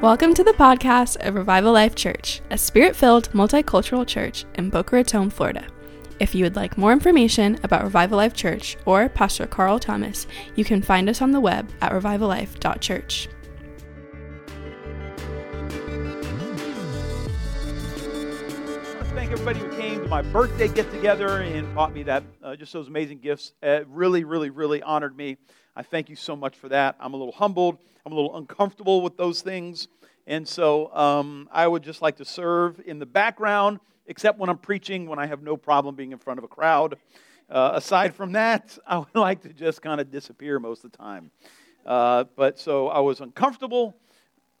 Welcome to the podcast of Revival Life Church, a spirit filled multicultural church in Boca Raton, Florida. If you would like more information about Revival Life Church or Pastor Carl Thomas, you can find us on the web at revivallife.church. thank everybody who came to my birthday get together and bought me that uh, just those amazing gifts. Really, really, really honored me. I thank you so much for that. I'm a little humbled. I'm a little uncomfortable with those things. And so um, I would just like to serve in the background, except when I'm preaching, when I have no problem being in front of a crowd. Uh, aside from that, I would like to just kind of disappear most of the time. Uh, but so I was uncomfortable,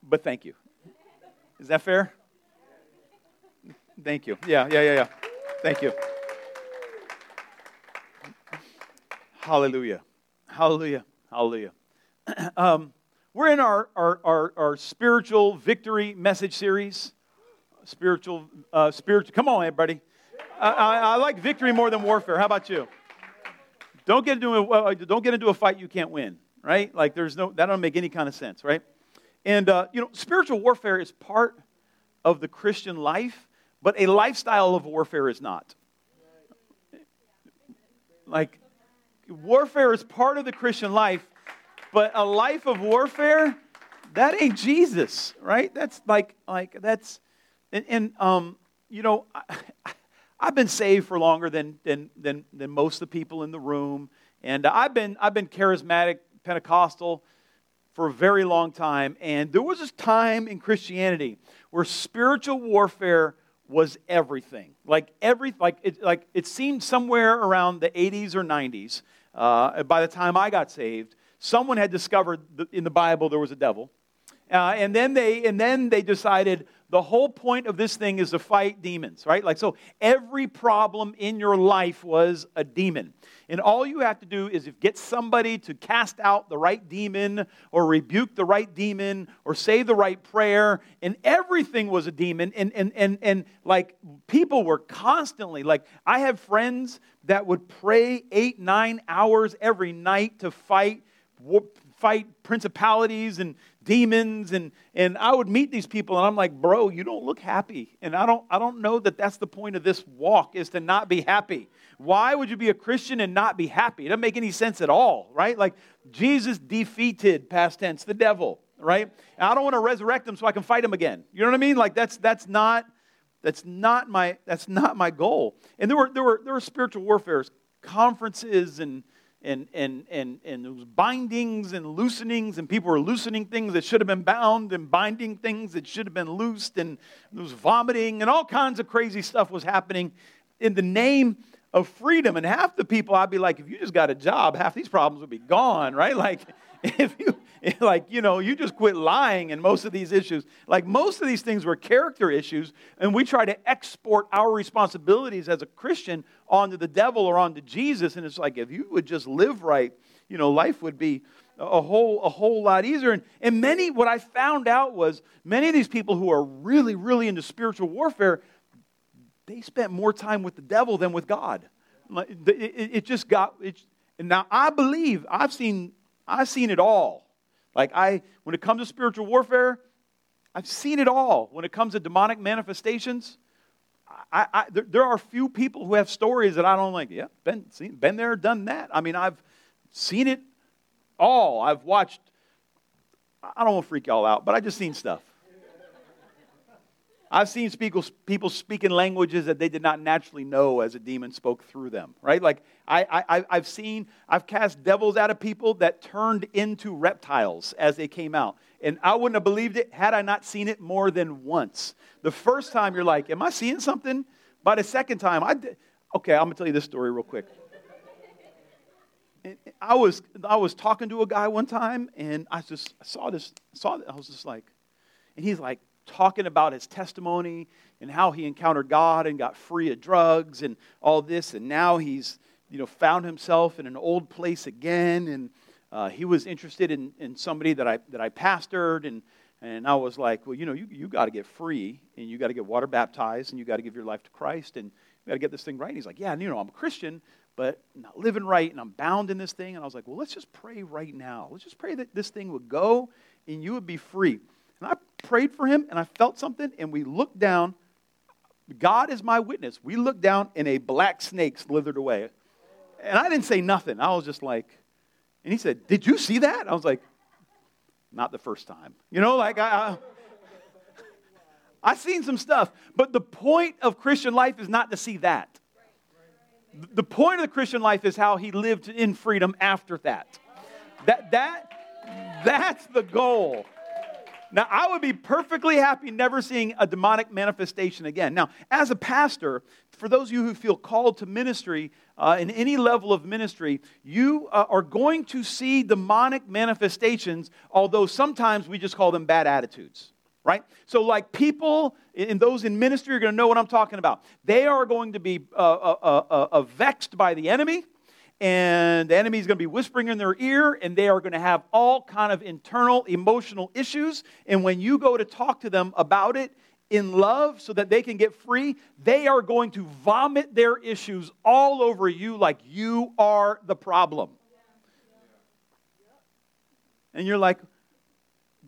but thank you. Is that fair? Thank you. Yeah, yeah, yeah, yeah. Thank you. Hallelujah. Hallelujah. Hallelujah. um, we're in our, our, our, our, spiritual victory message series. Spiritual, uh, spiritual. Come on, everybody. I, I, I, like victory more than warfare. How about you? Don't get into a, don't get into a fight you can't win, right? Like there's no that don't make any kind of sense, right? And uh, you know, spiritual warfare is part of the Christian life, but a lifestyle of warfare is not. Like warfare is part of the Christian life, but a life of warfare, that ain't Jesus, right? That's like, like that's, and, and um, you know, I, I've been saved for longer than, than, than, than most of the people in the room. And I've been, I've been charismatic, Pentecostal for a very long time. And there was this time in Christianity where spiritual warfare was everything. Like every, like it, like it seemed somewhere around the 80s or 90s. Uh, by the time I got saved, someone had discovered in the Bible there was a devil. Uh, and then they and then they decided the whole point of this thing is to fight demons, right? Like so every problem in your life was a demon. And all you have to do is get somebody to cast out the right demon or rebuke the right demon or say the right prayer and everything was a demon and and and and like people were constantly like I have friends that would pray 8 9 hours every night to fight fight principalities and demons and and I would meet these people and I'm like, "Bro, you don't look happy." And I don't I don't know that that's the point of this walk is to not be happy. Why would you be a Christian and not be happy? It doesn't make any sense at all, right? Like Jesus defeated past tense the devil, right? And I don't want to resurrect him so I can fight him again. You know what I mean? Like that's that's not that's not my that's not my goal. And there were there were there were spiritual warfares, conferences and and, and, and, and was bindings and loosenings, and people were loosening things that should have been bound and binding things that should have been loosed, and there was vomiting, and all kinds of crazy stuff was happening in the name of freedom. And half the people, I'd be like, if you just got a job, half these problems would be gone, right? Like, if you like you know you just quit lying in most of these issues. Like most of these things were character issues and we try to export our responsibilities as a christian onto the devil or onto jesus and it's like if you would just live right you know life would be a whole a whole lot easier. And, and many what i found out was many of these people who are really really into spiritual warfare they spent more time with the devil than with god. It, it, just got it, and now i believe i've seen I've seen it all. Like I, when it comes to spiritual warfare, I've seen it all. When it comes to demonic manifestations, I, I, there, there, are few people who have stories that I don't like. Yeah, been seen, been there, done that. I mean, I've seen it all. I've watched. I don't want to freak y'all out, but I just seen stuff. I've seen people, speak in languages that they did not naturally know as a demon spoke through them, right? Like, I, I, I've seen, I've cast devils out of people that turned into reptiles as they came out. And I wouldn't have believed it had I not seen it more than once. The first time you're like, Am I seeing something? By the second time, I did. Okay, I'm to tell you this story real quick. I was, I was talking to a guy one time, and I just saw this, saw I was just like, and he's like, talking about his testimony and how he encountered God and got free of drugs and all this. And now he's, you know, found himself in an old place again. And uh, he was interested in, in somebody that I, that I pastored. And, and I was like, well, you know, you, you got to get free and you got to get water baptized and you got to give your life to Christ and you got to get this thing right. And he's like, yeah, you know, I'm a Christian, but I'm not living right and I'm bound in this thing. And I was like, well, let's just pray right now. Let's just pray that this thing would go and you would be free. And I prayed for him and I felt something, and we looked down. God is my witness. We looked down, and a black snake slithered away. And I didn't say nothing. I was just like, and he said, Did you see that? I was like, Not the first time. You know, like I. I, I've seen some stuff, but the point of Christian life is not to see that. The point of the Christian life is how he lived in freedom after that. That, that, that's the goal. Now, I would be perfectly happy never seeing a demonic manifestation again. Now, as a pastor, for those of you who feel called to ministry uh, in any level of ministry, you uh, are going to see demonic manifestations, although sometimes we just call them bad attitudes right? So, like people and those in ministry are going to know what I'm talking about. They are going to be uh, uh, uh, uh vexed by the enemy, and the enemy is going to be whispering in their ear, and they are going to have all kind of internal emotional issues. And when you go to talk to them about it in love, so that they can get free, they are going to vomit their issues all over you like you are the problem. And you're like,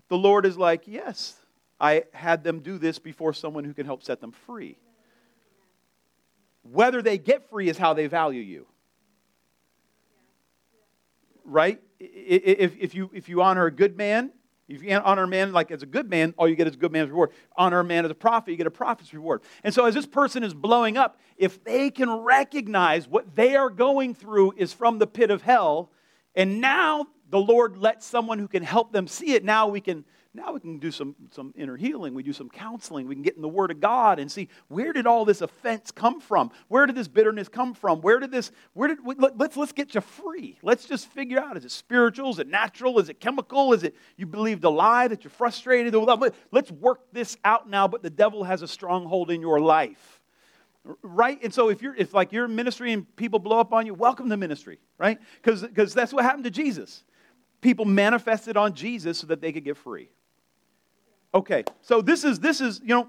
the Lord is like, yes, I had them do this before someone who can help set them free. Whether they get free is how they value you. Right? If, if, you, if you honor a good man, if you honor a man like as a good man, all you get is a good man's reward. Honor a man as a prophet, you get a prophet's reward. And so as this person is blowing up, if they can recognize what they are going through is from the pit of hell, and now the Lord lets someone who can help them see it, now we can now we can do some, some inner healing. We do some counseling. We can get in the Word of God and see where did all this offense come from? Where did this bitterness come from? Where did this, where did, let, let's, let's get you free. Let's just figure out is it spiritual? Is it natural? Is it chemical? Is it you believed a lie that you're frustrated? Let's work this out now, but the devil has a stronghold in your life right and so if you're if like you're in ministry and people blow up on you welcome to ministry right because that's what happened to jesus people manifested on jesus so that they could get free Okay, so this is, this is, you know,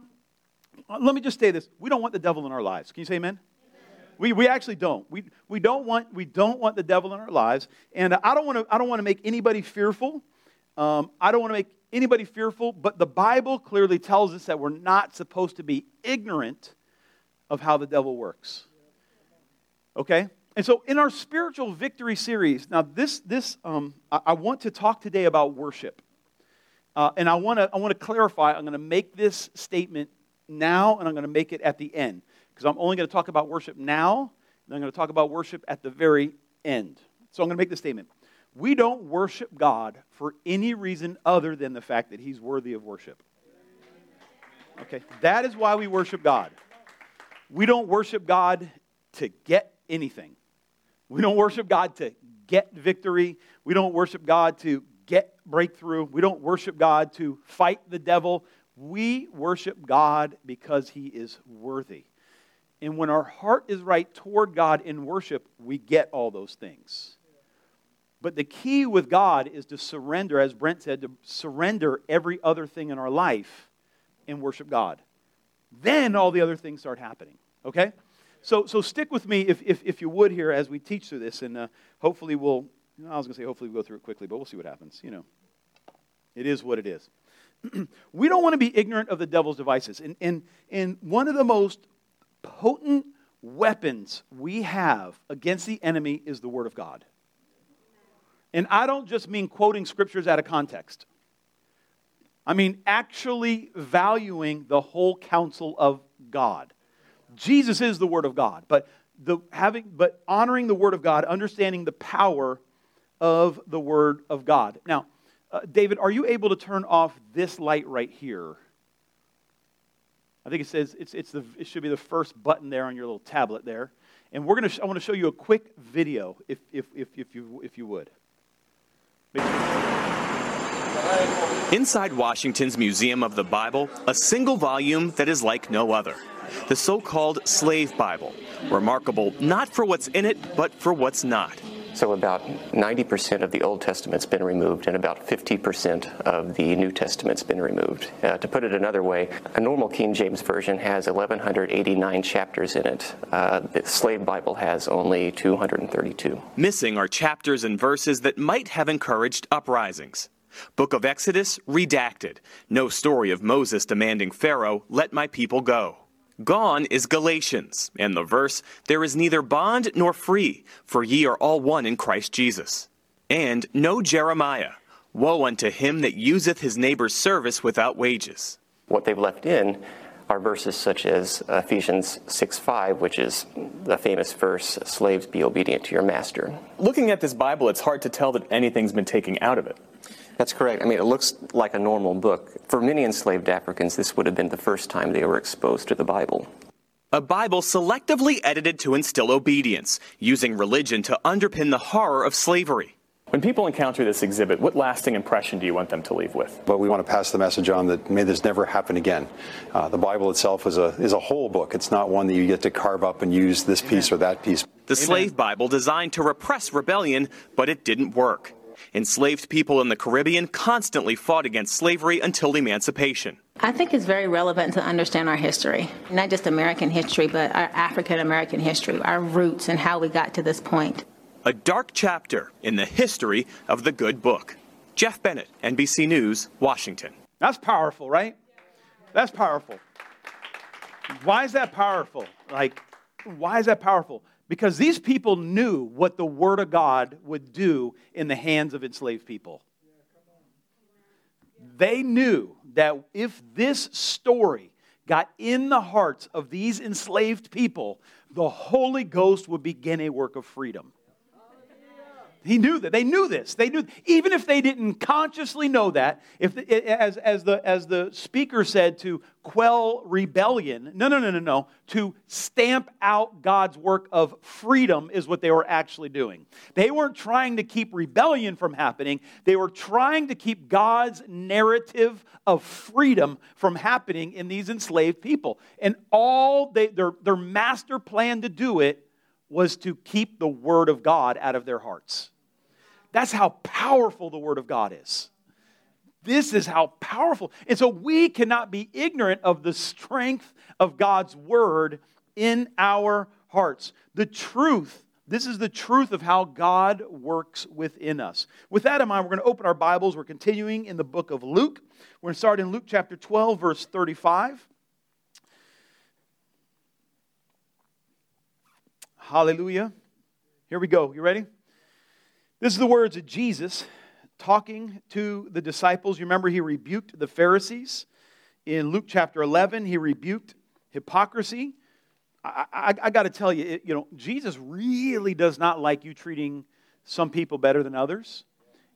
let me just say this. We don't want the devil in our lives. Can you say amen? We, we actually don't. We, we, don't want, we don't want the devil in our lives. And I don't want to, I don't want to make anybody fearful. Um, I don't want to make anybody fearful, but the Bible clearly tells us that we're not supposed to be ignorant of how the devil works. Okay? And so in our spiritual victory series, now this, this um, I, I want to talk today about worship. Uh, and I want to I wanna clarify, I'm going to make this statement now, and I'm going to make it at the end. Because I'm only going to talk about worship now, and I'm going to talk about worship at the very end. So I'm going to make the statement. We don't worship God for any reason other than the fact that He's worthy of worship. Okay, that is why we worship God. We don't worship God to get anything. We don't worship God to get victory. We don't worship God to get breakthrough. We don't worship God to fight the devil. We worship God because he is worthy. And when our heart is right toward God in worship, we get all those things. But the key with God is to surrender, as Brent said, to surrender every other thing in our life and worship God. Then all the other things start happening. Okay? So, so stick with me if, if, if you would here as we teach through this, and uh, hopefully we'll I was going to say, hopefully, we go through it quickly, but we'll see what happens. You know, it is what it is. we don't want to be ignorant of the devil's devices. And, and, and one of the most potent weapons we have against the enemy is the Word of God. And I don't just mean quoting scriptures out of context. I mean actually valuing the whole counsel of God. Jesus is the Word of God, but the having but honoring the Word of God, understanding the power of the Word of God. Now, uh, David, are you able to turn off this light right here? I think it says it's, it's the, it should be the first button there on your little tablet there. And we're gonna sh- I want to show you a quick video, if, if, if, if, you, if you would. Inside Washington's Museum of the Bible, a single volume that is like no other. The so called Slave Bible. Remarkable not for what's in it, but for what's not. So about 90% of the Old Testament's been removed, and about 50% of the New Testament's been removed. Uh, to put it another way, a normal King James Version has 1,189 chapters in it. Uh, the Slave Bible has only 232. Missing are chapters and verses that might have encouraged uprisings. Book of Exodus, redacted. No story of Moses demanding Pharaoh, let my people go. Gone is Galatians, and the verse, There is neither bond nor free, for ye are all one in Christ Jesus. And no Jeremiah, Woe unto him that useth his neighbor's service without wages. What they've left in are verses such as Ephesians 6 5, which is the famous verse, Slaves, be obedient to your master. Looking at this Bible, it's hard to tell that anything's been taken out of it. That's correct. I mean, it looks like a normal book. For many enslaved Africans, this would have been the first time they were exposed to the Bible. A Bible selectively edited to instill obedience, using religion to underpin the horror of slavery. When people encounter this exhibit, what lasting impression do you want them to leave with? But we want to pass the message on that may this never happen again. Uh, the Bible itself is a, is a whole book. It's not one that you get to carve up and use this piece or that piece. The Amen. slave Bible designed to repress rebellion, but it didn't work. Enslaved people in the Caribbean constantly fought against slavery until emancipation. I think it's very relevant to understand our history, not just American history, but our African American history, our roots, and how we got to this point a dark chapter in the history of the good book. Jeff Bennett, NBC News, Washington. That's powerful, right? That's powerful. Why is that powerful? Like, why is that powerful? Because these people knew what the Word of God would do in the hands of enslaved people. They knew that if this story got in the hearts of these enslaved people, the Holy Ghost would begin a work of freedom. He knew that. They knew this. They knew, even if they didn't consciously know that, if as, as, the, as the speaker said, to quell rebellion. No, no, no, no, no. To stamp out God's work of freedom is what they were actually doing. They weren't trying to keep rebellion from happening, they were trying to keep God's narrative of freedom from happening in these enslaved people. And all they, their, their master plan to do it was to keep the word of God out of their hearts. That's how powerful the Word of God is. This is how powerful. And so we cannot be ignorant of the strength of God's Word in our hearts. The truth, this is the truth of how God works within us. With that in mind, we're going to open our Bibles. We're continuing in the book of Luke. We're going to start in Luke chapter 12, verse 35. Hallelujah. Here we go. You ready? This is the words of Jesus talking to the disciples. You remember he rebuked the Pharisees. In Luke chapter 11, he rebuked hypocrisy. I, I, I got to tell you, it, you know, Jesus really does not like you treating some people better than others.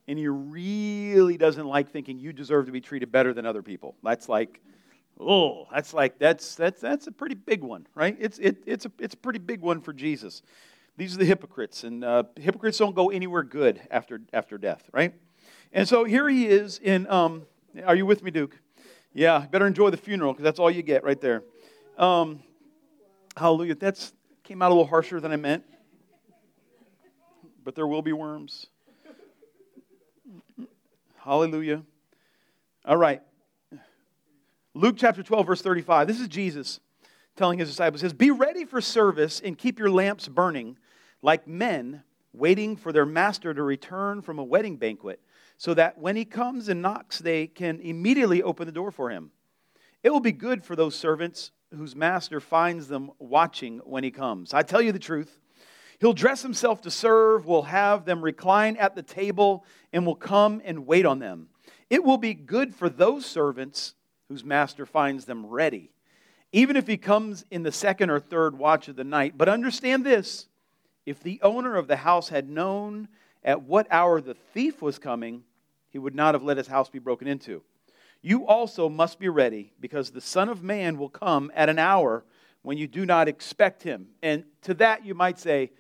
And he really doesn't like thinking you deserve to be treated better than other people. That's like, oh, that's like, that's, that's, that's a pretty big one, right? It's, it, it's, a, it's a pretty big one for Jesus. These are the hypocrites, and uh, hypocrites don't go anywhere good after, after death, right? And so here he is in, um, are you with me, Duke? Yeah, better enjoy the funeral because that's all you get right there. Um, hallelujah. That's came out a little harsher than I meant. But there will be worms. Hallelujah. All right. Luke chapter 12, verse 35. This is Jesus telling his disciples, says, Be ready for service and keep your lamps burning, like men waiting for their master to return from a wedding banquet, so that when he comes and knocks, they can immediately open the door for him. It will be good for those servants whose master finds them watching when he comes. I tell you the truth. He'll dress himself to serve, will have them recline at the table, and will come and wait on them. It will be good for those servants whose master finds them ready, even if he comes in the second or third watch of the night. But understand this if the owner of the house had known at what hour the thief was coming, he would not have let his house be broken into. You also must be ready, because the Son of Man will come at an hour when you do not expect him. And to that you might say,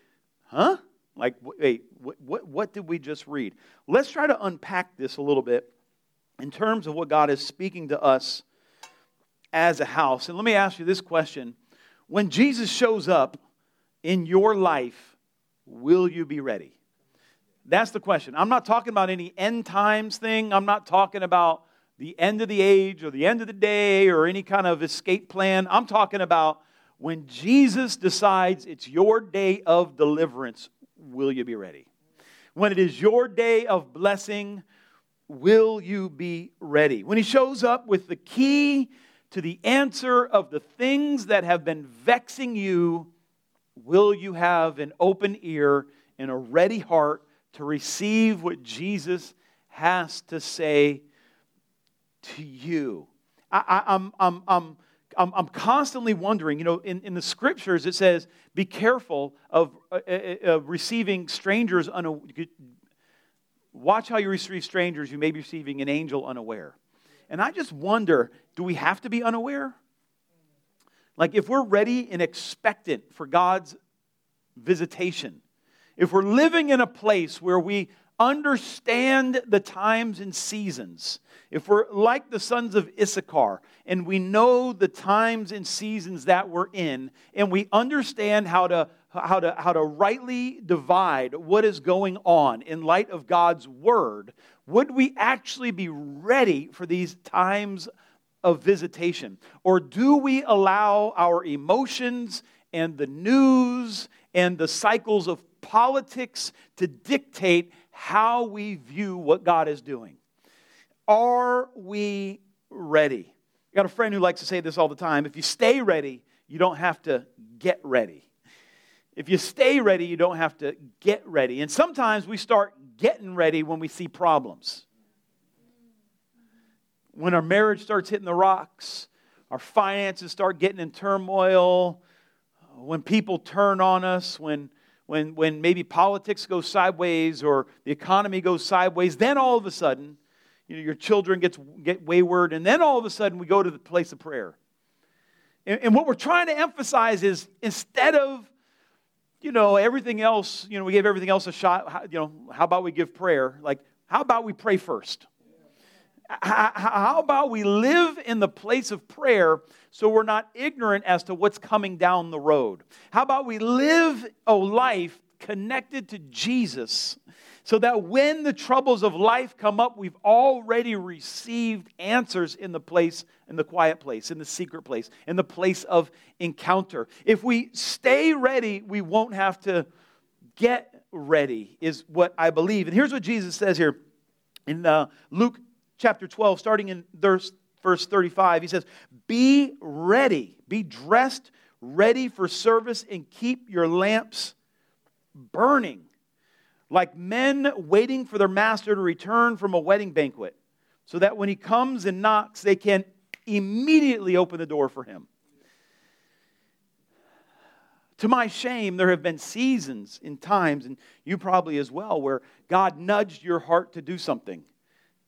huh? Like, wait, what, what, did we just read? Let's try to unpack this a little bit in terms of what God is speaking to us as a house. And let me ask you this question When Jesus shows up in your life, Will you be ready? That's the question. I'm not talking about any end times thing. I'm not talking about the end of the age or the end of the day or any kind of escape plan. I'm talking about when Jesus decides it's your day of deliverance, will you be ready? When it is your day of blessing, will you be ready? When he shows up with the key to the answer of the things that have been vexing you, will you have an open ear and a ready heart to receive what Jesus has to say to you? I, am I'm, I'm, I'm, I'm constantly wondering, you know, in, in the scriptures it says, be careful of uh, uh, uh receiving strangers, una- watch how you receive strangers, you may be receiving an angel unaware. And I just wonder do we have to be unaware? Like, if we're ready and expectant for God's visitation, if we're living in a place where we understand the times and seasons, if we're like the sons of Issachar and we know the times and seasons that we're in, and we understand how to, how to, how to rightly divide what is going on in light of God's word, would we actually be ready for these times of visitation? Or do we allow our emotions and the news and the cycles of politics to dictate how we view what God is doing? Are we ready? I got a friend who likes to say this all the time if you stay ready, you don't have to get ready. If you stay ready, you don't have to get ready. And sometimes we start getting ready when we see problems. When our marriage starts hitting the rocks, our finances start getting in turmoil, when people turn on us, when, when, when maybe politics goes sideways or the economy goes sideways, then all of a sudden, you know, your children gets, get wayward, and then all of a sudden we go to the place of prayer. And, and what we're trying to emphasize is instead of you know, everything else, you know, we gave everything else a shot. How, you know, how about we give prayer? Like, how about we pray first? How about we live in the place of prayer so we're not ignorant as to what's coming down the road? How about we live a life connected to Jesus so that when the troubles of life come up, we've already received answers in the place, in the quiet place, in the secret place, in the place of encounter. If we stay ready, we won't have to get ready, is what I believe. And here's what Jesus says here in uh, Luke chapter 12, starting in verse, verse 35. He says, Be ready, be dressed, ready for service, and keep your lamps burning like men waiting for their master to return from a wedding banquet, so that when he comes and knocks, they can immediately open the door for him. To my shame, there have been seasons in times, and you probably as well, where God nudged your heart to do something.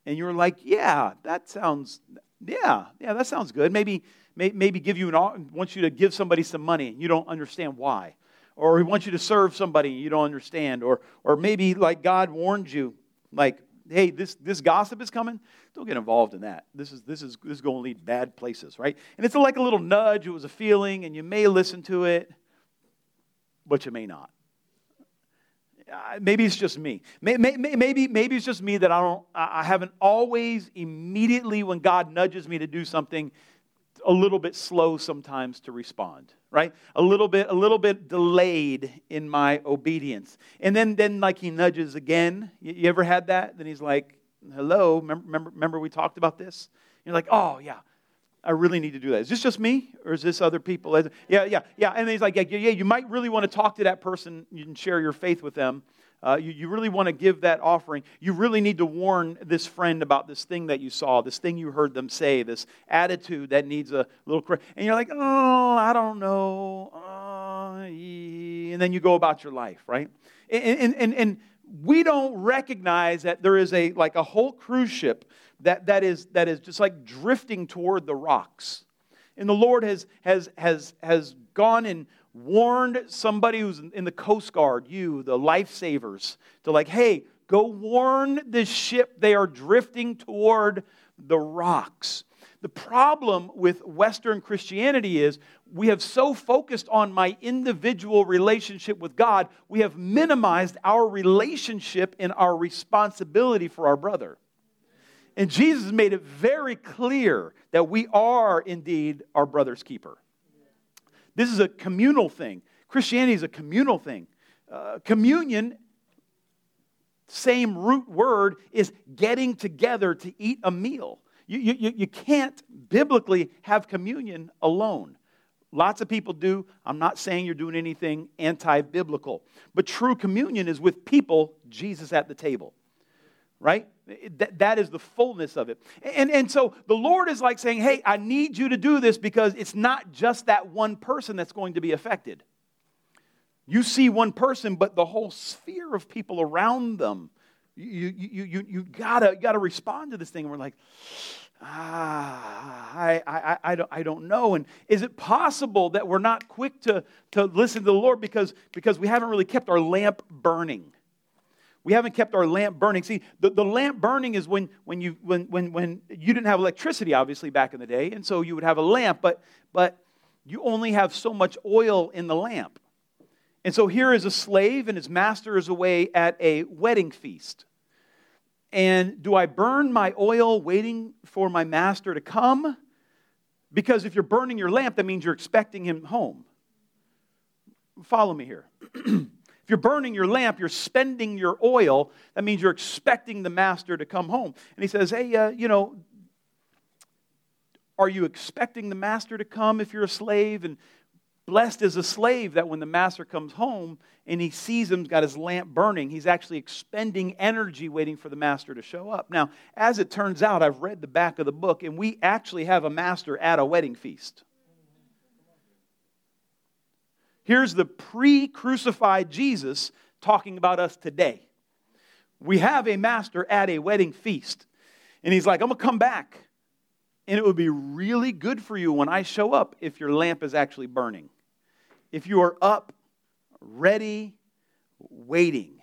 And you're like, yeah, that sounds, yeah, yeah, that sounds good. Maybe, maybe give you an, wants you to give somebody some money, and you don't understand why or he wants you to serve somebody and you don't understand, or, or maybe like God warned you, like, hey, this, this gossip is coming. Don't get involved in that. This is, this, is, this is going to lead bad places, right? And it's like a little nudge. It was a feeling, and you may listen to it, but you may not. Uh, maybe it's just me. Maybe, maybe, it's just me that I don't. I haven't always immediately when God nudges me to do something, a little bit slow sometimes to respond right? A little bit, a little bit delayed in my obedience. And then, then like he nudges again. You, you ever had that? Then he's like, hello, remember, remember we talked about this? You're like, oh, yeah, I really need to do that. Is this just me or is this other people? Yeah, yeah, yeah. And he's like, yeah, yeah, you might really want to talk to that person. Can share your faith with them uh, you, you really want to give that offering, you really need to warn this friend about this thing that you saw, this thing you heard them say, this attitude that needs a little. And you're like, oh, I don't know. Uh, and then you go about your life, right? And, and, and, we don't recognize that there is a like a whole cruise ship that, that is that is just like drifting toward the rocks. And the Lord has has has has gone and warned somebody who's in the Coast Guard, you, the lifesavers, to like, hey, go warn this ship. They are drifting toward the rocks. The problem with Western Christianity is we have so focused on my individual relationship with God, we have minimized our relationship and our responsibility for our brother. And Jesus made it very clear that we are indeed our brother's keeper. This is a communal thing. Christianity is a communal thing. Uh, communion same root word is getting together to eat a meal. You, you, you can't biblically have communion alone. Lots of people do. I'm not saying you're doing anything anti biblical. But true communion is with people, Jesus at the table, right? That, that is the fullness of it. And, and so the Lord is like saying, hey, I need you to do this because it's not just that one person that's going to be affected. You see one person, but the whole sphere of people around them. You, you, you, you, gotta, you gotta respond to this thing. And we're like, ah, I, I, I, don't, I don't know. And is it possible that we're not quick to, to listen to the Lord because, because we haven't really kept our lamp burning? We haven't kept our lamp burning. See, the, the lamp burning is when, when, you, when, when, when you didn't have electricity, obviously, back in the day, and so you would have a lamp, but, but you only have so much oil in the lamp. And so here is a slave, and his master is away at a wedding feast. And do I burn my oil waiting for my master to come? Because if you're burning your lamp, that means you're expecting him home. Follow me here. if you're burning your lamp, you're spending your oil. That means you're expecting the master to come home. And he says, Hey, uh, you know, are you expecting the master to come if you're a slave? And Blessed is a slave that when the master comes home and he sees him's got his lamp burning, he's actually expending energy waiting for the master to show up. Now, as it turns out, I've read the back of the book, and we actually have a master at a wedding feast. Here's the pre crucified Jesus talking about us today. We have a master at a wedding feast, and he's like, I'm going to come back. And it would be really good for you when I show up if your lamp is actually burning if you are up, ready, waiting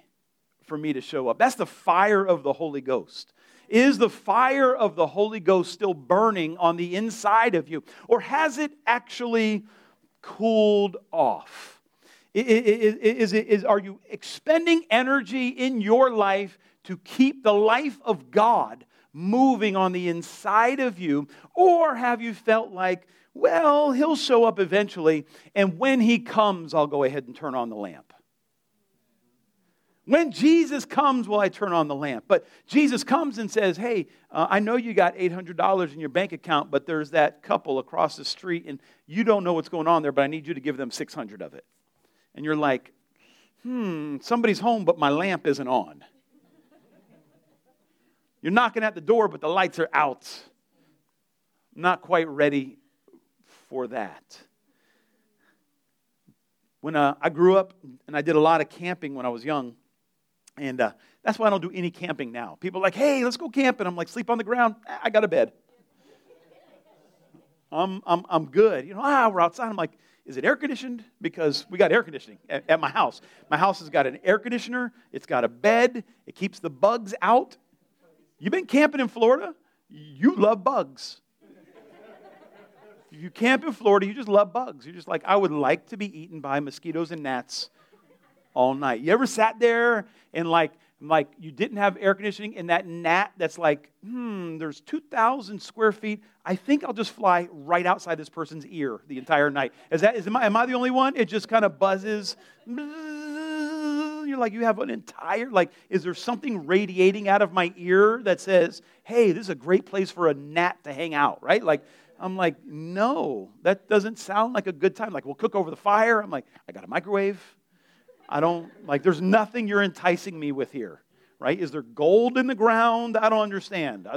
for me to show up. That's the fire of the Holy Ghost. Is the fire of the Holy Ghost still burning on the inside of you? Or has it actually cooled off? Is, is, is, are you expending energy in your life to keep the life of God moving on the inside of you? Or have you felt like, well, he'll show up eventually, and when he comes, I'll go ahead and turn on the lamp. When Jesus comes, will I turn on the lamp? But Jesus comes and says, Hey, uh, I know you got $800 in your bank account, but there's that couple across the street, and you don't know what's going on there, but I need you to give them 600 of it. And you're like, Hmm, somebody's home, but my lamp isn't on. You're knocking at the door, but the lights are out. Not quite ready for that. When uh, I grew up and I did a lot of camping when I was young, and uh, that's why I don't do any camping now. People are like, hey, let's go camping. I'm like, sleep on the ground. I got a bed. I'm, I'm, I'm good. You know, ah, we're outside. I'm like, is it air conditioned? Because we got air conditioning at, at my house. My house has got an air conditioner, it's got a bed, it keeps the bugs out. You've been camping in Florida? You love bugs. If you camp in Florida, you just love bugs. You're just like, I would like to be eaten by mosquitoes and gnats all night. You ever sat there and like, like you didn't have air conditioning and that gnat that's like, hmm, there's 2,000 square feet. I think I'll just fly right outside this person's ear the entire night. Is that, is, am, I, am I the only one? It just kind of buzzes. You're like, you have an entire, like, is there something radiating out of my ear that says, hey, this is a great place for a gnat to hang out, right? Like, I'm like, no, that doesn't sound like a good time. Like, we'll cook over the fire. I'm like, I got a microwave. I don't, like, there's nothing you're enticing me with here, right? Is there gold in the ground? I don't understand.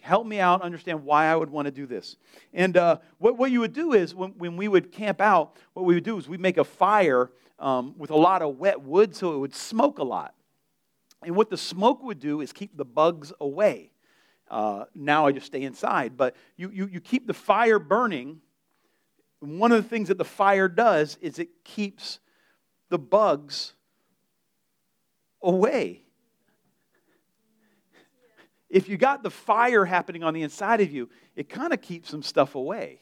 Help me out, understand why I would want to do this. And uh, what, what you would do is, when, when we would camp out, what we would do is we'd make a fire um, with a lot of wet wood so it would smoke a lot. And what the smoke would do is keep the bugs away. Uh, now I just stay inside. But you, you, you keep the fire burning. One of the things that the fire does is it keeps the bugs away. If you got the fire happening on the inside of you, it kind of keeps some stuff away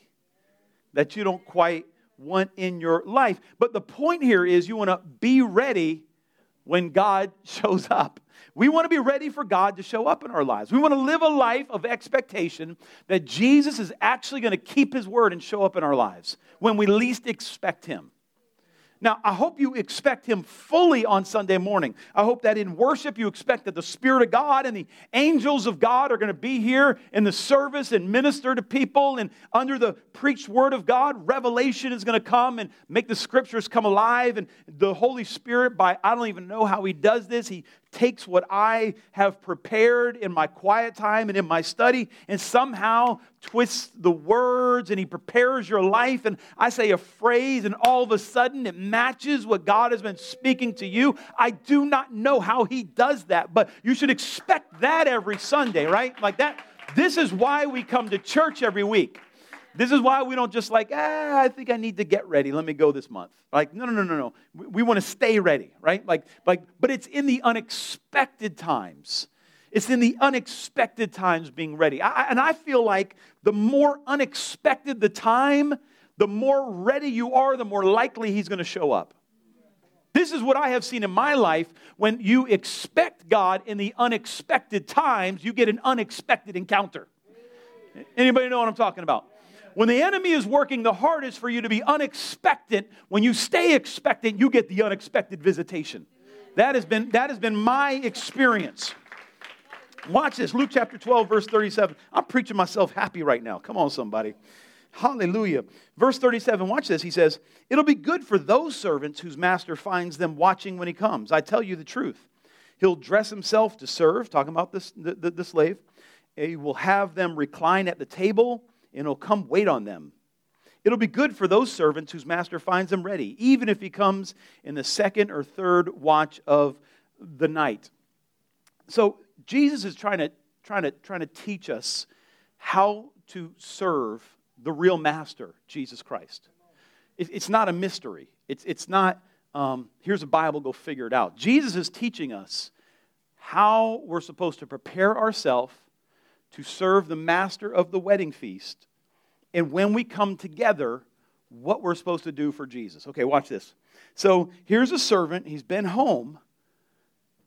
that you don't quite want in your life. But the point here is you want to be ready when God shows up. We want to be ready for God to show up in our lives. We want to live a life of expectation that Jesus is actually going to keep his word and show up in our lives when we least expect him. Now, I hope you expect him fully on Sunday morning. I hope that in worship you expect that the Spirit of God and the angels of God are going to be here in the service and minister to people. And under the preached word of God, revelation is going to come and make the scriptures come alive. And the Holy Spirit, by I don't even know how he does this, he takes what I have prepared in my quiet time and in my study and somehow twists the words and he prepares your life. And I say a phrase, and all of a sudden it matches what God has been speaking to you. I do not know how he does that, but you should expect that every Sunday, right? Like that. This is why we come to church every week. This is why we don't just like, ah, I think I need to get ready. Let me go this month. Like, no, no, no, no, no. We, we want to stay ready, right? Like, like, but it's in the unexpected times. It's in the unexpected times being ready. I, and I feel like the more unexpected the time, the more ready you are, the more likely he's going to show up. This is what I have seen in my life. When you expect God in the unexpected times, you get an unexpected encounter. Anybody know what I'm talking about? When the enemy is working the hardest for you to be unexpected, when you stay expectant, you get the unexpected visitation. That has been, that has been my experience. Watch this Luke chapter 12, verse 37. I'm preaching myself happy right now. Come on, somebody. Hallelujah. Verse 37, watch this. He says, It'll be good for those servants whose master finds them watching when he comes. I tell you the truth. He'll dress himself to serve, talking about this, the, the, the slave. He will have them recline at the table and he'll come wait on them. It'll be good for those servants whose master finds them ready, even if he comes in the second or third watch of the night. So Jesus is trying to, trying to, trying to teach us how to serve the real master, Jesus Christ. It, it's not a mystery. It's, it's not, um, here's a Bible, go figure it out. Jesus is teaching us how we're supposed to prepare ourselves to serve the master of the wedding feast. And when we come together, what we're supposed to do for Jesus. Okay, watch this. So here's a servant. He's been home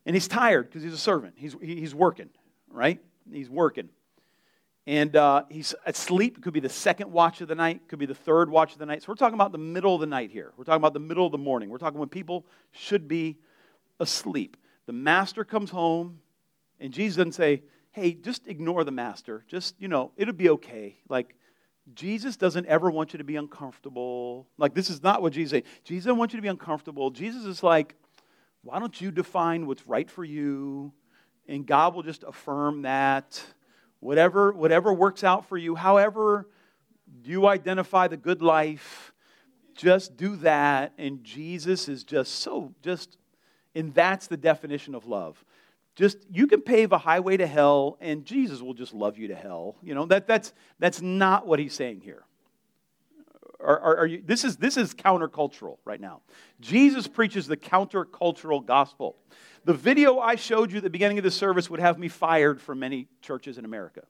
and he's tired because he's a servant. He's, he's working, right? He's working. And uh, he's asleep. It could be the second watch of the night, could be the third watch of the night. So we're talking about the middle of the night here. We're talking about the middle of the morning. We're talking when people should be asleep. The master comes home, and Jesus doesn't say, hey, just ignore the master. Just, you know, it'll be okay. Like, Jesus doesn't ever want you to be uncomfortable. Like, this is not what Jesus said. Jesus doesn't want you to be uncomfortable. Jesus is like, why don't you define what's right for you? And God will just affirm that. Whatever, whatever works out for you, however you identify the good life, just do that. And Jesus is just so, just, and that's the definition of love just you can pave a highway to hell and jesus will just love you to hell. You know that, that's, that's not what he's saying here. Are, are, are you, this, is, this is countercultural right now. Jesus preaches the countercultural gospel. The video i showed you at the beginning of the service would have me fired from many churches in america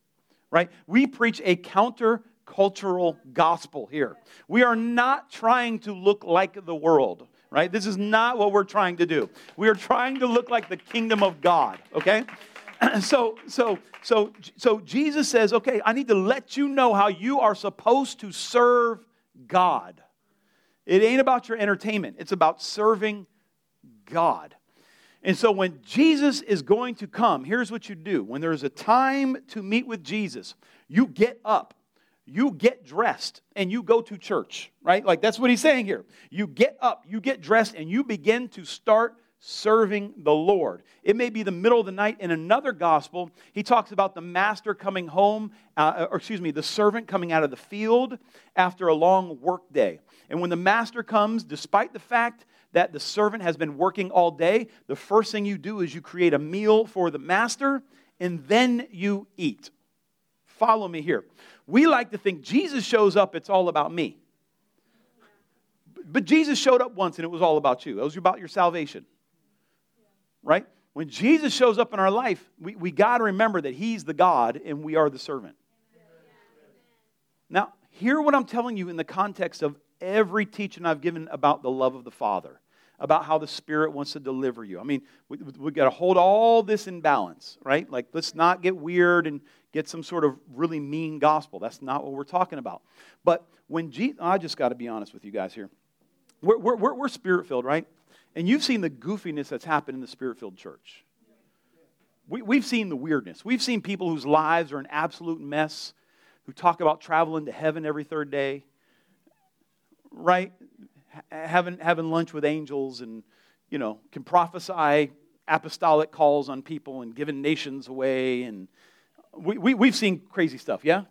right? We preach a countercultural gospel here. We are not trying to look like the world right? This is not what we're trying to do. We are trying to look like the kingdom of God, okay? so, so, so, so Jesus says, okay, I need to let you know how you are supposed to serve God. It ain't about your entertainment, it's about serving God. And so when Jesus is going to come, here's what you do. When there's a time to meet with Jesus, you get up you get dressed and you go to church, right? Like that's what he's saying here. You get up, you get dressed, and you begin to start serving the Lord. It may be the middle of the night. In another gospel, he talks about the master coming home, uh, or excuse me, the servant coming out of the field after a long work day. And when the master comes, despite the fact that the servant has been working all day, the first thing you do is you create a meal for the master and then you eat. Follow me here. We like to think Jesus shows up, it's all about me. But Jesus showed up once and it was all about you. It was about your salvation. Right? When Jesus shows up in our life, we, we got to remember that He's the God and we are the servant. Now, hear what I'm telling you in the context of every teaching I've given about the love of the Father, about how the Spirit wants to deliver you. I mean, we, we got to hold all this in balance, right? Like, let's not get weird and get some sort of really mean gospel. That's not what we're talking about. But when Jesus, I just got to be honest with you guys here. We're, we're, we're spirit filled, right? And you've seen the goofiness that's happened in the spirit filled church. We, we've seen the weirdness. We've seen people whose lives are an absolute mess, who talk about traveling to heaven every third day, right? Having, having lunch with angels and, you know, can prophesy apostolic calls on people and giving nations away. And we, we, we've seen crazy stuff, yeah?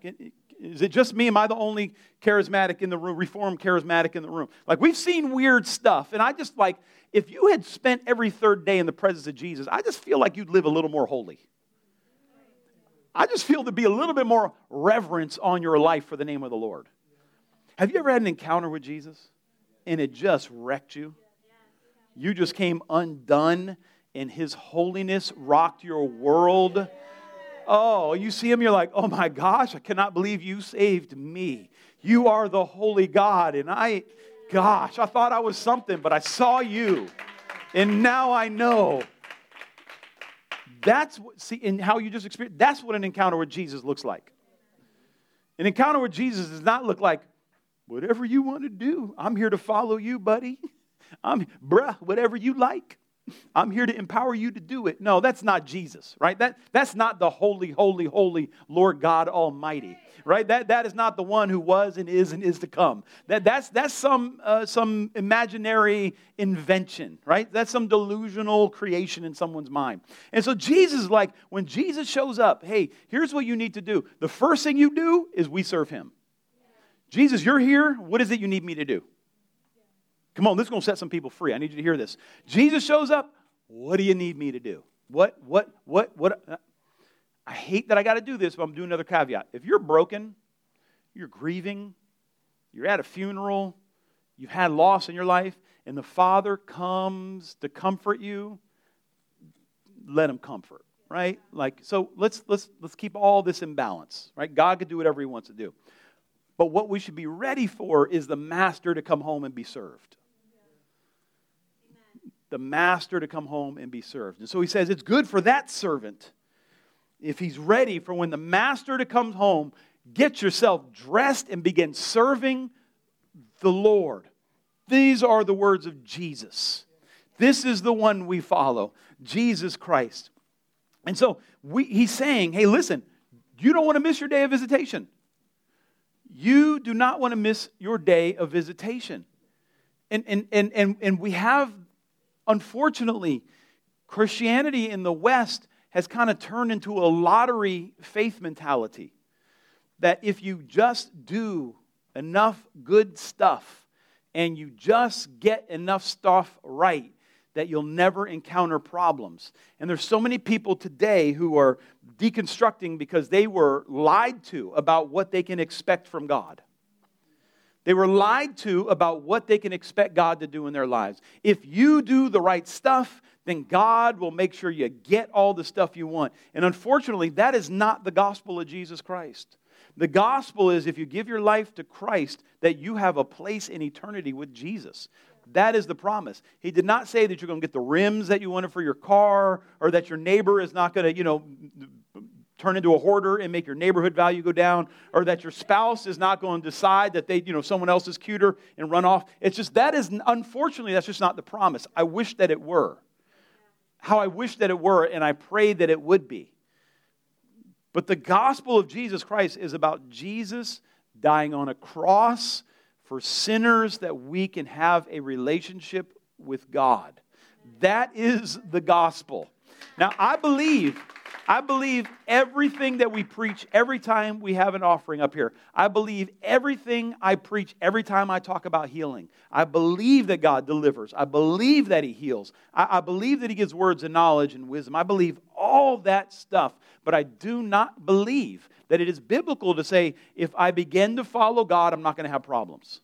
Is it just me? Am I the only charismatic in the room, reformed charismatic in the room? Like, we've seen weird stuff. And I just like, if you had spent every third day in the presence of Jesus, I just feel like you'd live a little more holy. I just feel to be a little bit more reverence on your life for the name of the Lord. Have you ever had an encounter with Jesus and it just wrecked you? You just came undone and his holiness rocked your world. Oh, you see him, you're like, oh my gosh, I cannot believe you saved me. You are the holy God. And I, gosh, I thought I was something, but I saw you. And now I know. That's what, see, in how you just experienced, that's what an encounter with Jesus looks like. An encounter with Jesus does not look like, whatever you want to do, I'm here to follow you, buddy. I'm, bruh, whatever you like. I'm here to empower you to do it. No, that's not Jesus, right? That, that's not the holy, holy, holy Lord God Almighty, right? That, that is not the one who was and is and is to come. That, that's, that's some, uh, some imaginary invention, right? That's some delusional creation in someone's mind. And so Jesus, like, when Jesus shows up, hey, here's what you need to do. The first thing you do is we serve him. Jesus, you're here. What is it you need me to do? Come on, this is going to set some people free. I need you to hear this. Jesus shows up. What do you need me to do? What, what, what, what? I hate that I got to do this, but I'm doing another caveat. If you're broken, you're grieving, you're at a funeral, you've had loss in your life, and the Father comes to comfort you, let him comfort, right? Like, so let's, let's, let's keep all this in balance, right? God could do whatever he wants to do. But what we should be ready for is the master to come home and be served the master to come home and be served. And so he says it's good for that servant if he's ready for when the master to come home, get yourself dressed and begin serving the Lord. These are the words of Jesus. This is the one we follow, Jesus Christ. And so we, he's saying, hey, listen, you don't want to miss your day of visitation. You do not want to miss your day of visitation. And, and, and, and, and we have Unfortunately, Christianity in the West has kind of turned into a lottery faith mentality. That if you just do enough good stuff and you just get enough stuff right, that you'll never encounter problems. And there's so many people today who are deconstructing because they were lied to about what they can expect from God. They were lied to about what they can expect God to do in their lives. If you do the right stuff, then God will make sure you get all the stuff you want. And unfortunately, that is not the gospel of Jesus Christ. The gospel is if you give your life to Christ, that you have a place in eternity with Jesus. That is the promise. He did not say that you're going to get the rims that you wanted for your car or that your neighbor is not going to, you know, turn into a hoarder and make your neighborhood value go down, or that your spouse is not going to decide that they, you know, someone else is cuter and run off. It's just that is unfortunately that's just not the promise. I wish that it were. How I wish that it were, and I pray that it would be. But the gospel of Jesus Christ is about Jesus dying on a cross for sinners that we can have a relationship with God. That is the gospel. Now, I believe I believe everything that we preach every time we have an offering up here. I believe everything I preach every time I talk about healing. I believe that God delivers. I believe that He heals. I, I believe that He gives words and knowledge and wisdom. I believe all that stuff. But I do not believe that it is biblical to say, if I begin to follow God, I'm not going to have problems.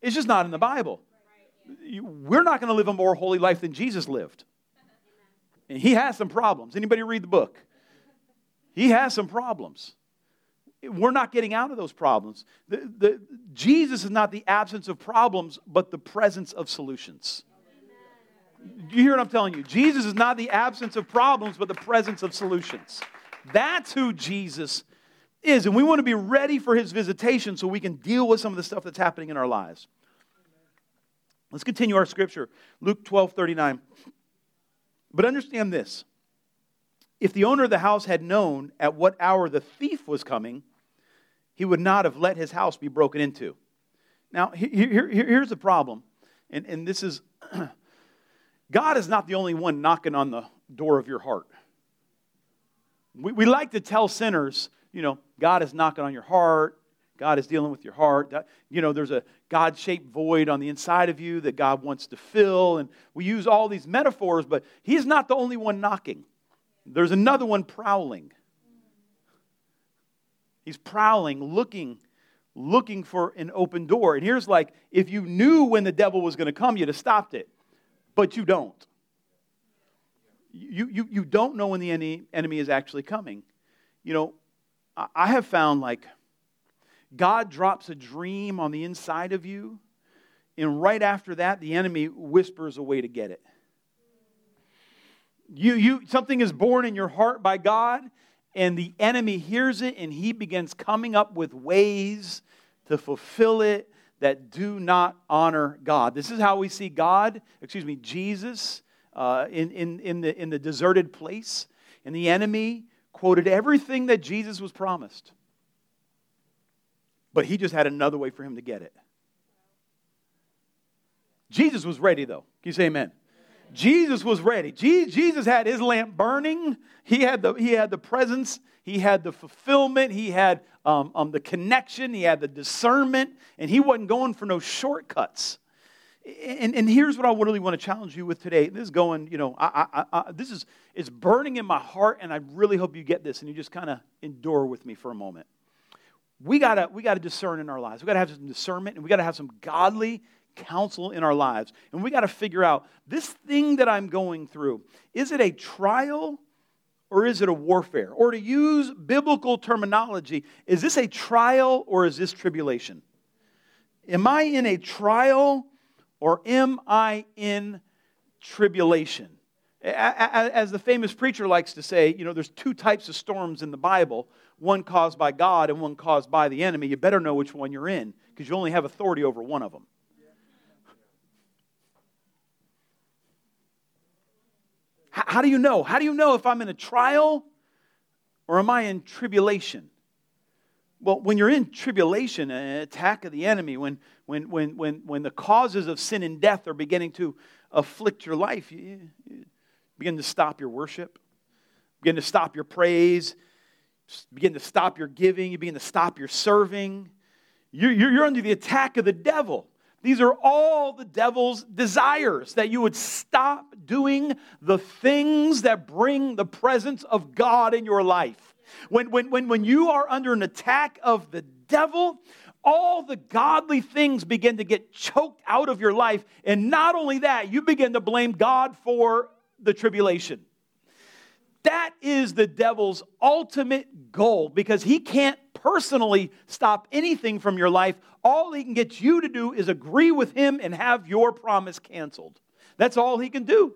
It's just not in the Bible. We're not going to live a more holy life than Jesus lived. And he has some problems. Anybody read the book? He has some problems. We're not getting out of those problems. The, the, Jesus is not the absence of problems, but the presence of solutions. Do you hear what I'm telling you? Jesus is not the absence of problems, but the presence of solutions. That's who Jesus is. And we want to be ready for his visitation so we can deal with some of the stuff that's happening in our lives. Let's continue our scripture. Luke 12 39. But understand this if the owner of the house had known at what hour the thief was coming, he would not have let his house be broken into. Now, here, here, here's the problem, and, and this is God is not the only one knocking on the door of your heart. We, we like to tell sinners, you know, God is knocking on your heart. God is dealing with your heart. You know, there's a God shaped void on the inside of you that God wants to fill. And we use all these metaphors, but He's not the only one knocking. There's another one prowling. He's prowling, looking, looking for an open door. And here's like if you knew when the devil was going to come, you'd have stopped it, but you don't. You, you, you don't know when the enemy is actually coming. You know, I have found like God drops a dream on the inside of you, and right after that, the enemy whispers a way to get it. You, you, something is born in your heart by God, and the enemy hears it, and he begins coming up with ways to fulfill it that do not honor God. This is how we see God, excuse me, Jesus uh, in, in, in, the, in the deserted place. And the enemy quoted everything that Jesus was promised. But he just had another way for him to get it. Jesus was ready, though. Can you say amen? Jesus was ready. Jesus had his lamp burning. He had the, he had the presence. He had the fulfillment. He had um, um, the connection. He had the discernment. And he wasn't going for no shortcuts. And, and here's what I really want to challenge you with today. This is going, you know, I, I, I, this is it's burning in my heart, and I really hope you get this and you just kind of endure with me for a moment. We gotta we gotta discern in our lives. We gotta have some discernment, and we gotta have some godly counsel in our lives. And we got to figure out this thing that I'm going through is it a trial or is it a warfare? Or to use biblical terminology, is this a trial or is this tribulation? Am I in a trial or am I in tribulation? As the famous preacher likes to say, you know, there's two types of storms in the Bible one caused by God and one caused by the enemy. You better know which one you're in because you only have authority over one of them. How do you know? How do you know if I'm in a trial or am I in tribulation? Well, when you're in tribulation, an attack of the enemy, when, when, when, when, when the causes of sin and death are beginning to afflict your life, you, you begin to stop your worship, begin to stop your praise, begin to stop your giving, you begin to stop your serving. You're, you're, under the attack of the devil. These are all the devil's desires that you would stop doing the things that bring the presence of God in your life. When, when, when, when you are under an attack of the devil, all the godly things begin to get choked out of your life. And not only that, you begin to blame God for the tribulation. That is the devil's ultimate goal because he can't personally stop anything from your life. All he can get you to do is agree with him and have your promise canceled. That's all he can do.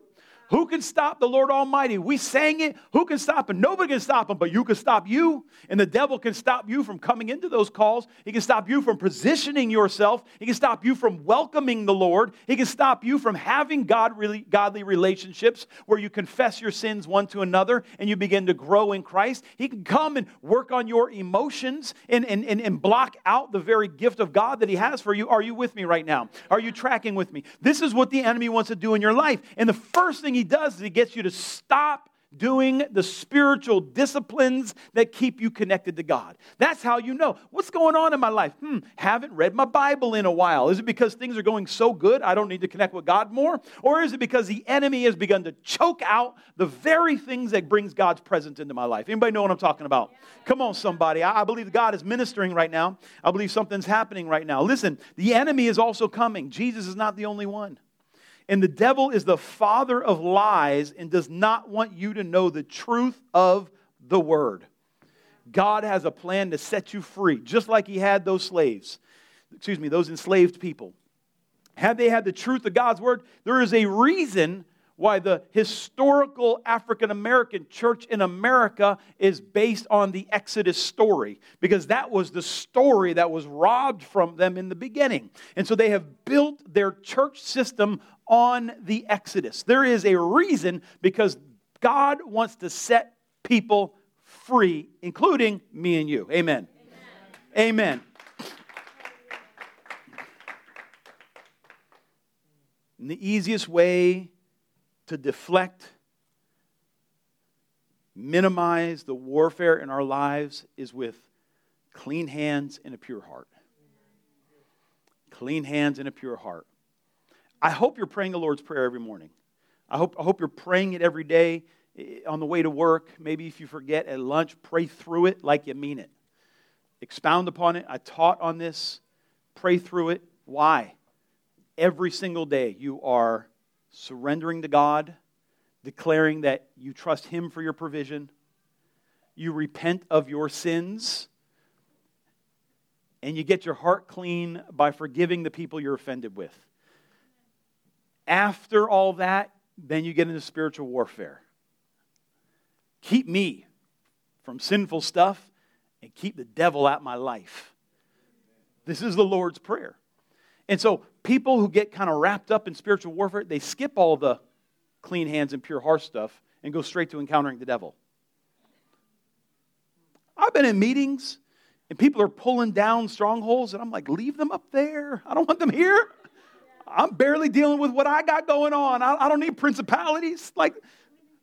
Who can stop the Lord Almighty? We sang it. Who can stop him? Nobody can stop him, but you can stop you. And the devil can stop you from coming into those calls. He can stop you from positioning yourself. He can stop you from welcoming the Lord. He can stop you from having God really, godly relationships where you confess your sins one to another and you begin to grow in Christ. He can come and work on your emotions and, and, and, and block out the very gift of God that He has for you. Are you with me right now? Are you tracking with me? This is what the enemy wants to do in your life. And the first thing he does is he gets you to stop doing the spiritual disciplines that keep you connected to God. That's how you know. What's going on in my life? Hmm, haven't read my Bible in a while. Is it because things are going so good I don't need to connect with God more? Or is it because the enemy has begun to choke out the very things that brings God's presence into my life? Anybody know what I'm talking about? Come on, somebody. I believe God is ministering right now. I believe something's happening right now. Listen, the enemy is also coming. Jesus is not the only one. And the devil is the father of lies and does not want you to know the truth of the word. God has a plan to set you free, just like he had those slaves, excuse me, those enslaved people. Had they had the truth of God's word, there is a reason why the historical African American church in America is based on the Exodus story, because that was the story that was robbed from them in the beginning. And so they have built their church system on the Exodus. There is a reason because God wants to set people free, including me and you. Amen. Amen. Amen. And the easiest way to deflect, minimize the warfare in our lives is with clean hands and a pure heart. Clean hands and a pure heart. I hope you're praying the Lord's Prayer every morning. I hope, I hope you're praying it every day eh, on the way to work. Maybe if you forget at lunch, pray through it like you mean it. Expound upon it. I taught on this. Pray through it. Why? Every single day you are surrendering to God, declaring that you trust Him for your provision, you repent of your sins, and you get your heart clean by forgiving the people you're offended with. After all that, then you get into spiritual warfare. Keep me from sinful stuff and keep the devil out my life. This is the Lord's Prayer. And so people who get kind of wrapped up in spiritual warfare, they skip all the clean hands and pure heart stuff and go straight to encountering the devil. I've been in meetings and people are pulling down strongholds, and I'm like, leave them up there. I don't want them here. I'm barely dealing with what I got going on. I, I don't need principalities. Like,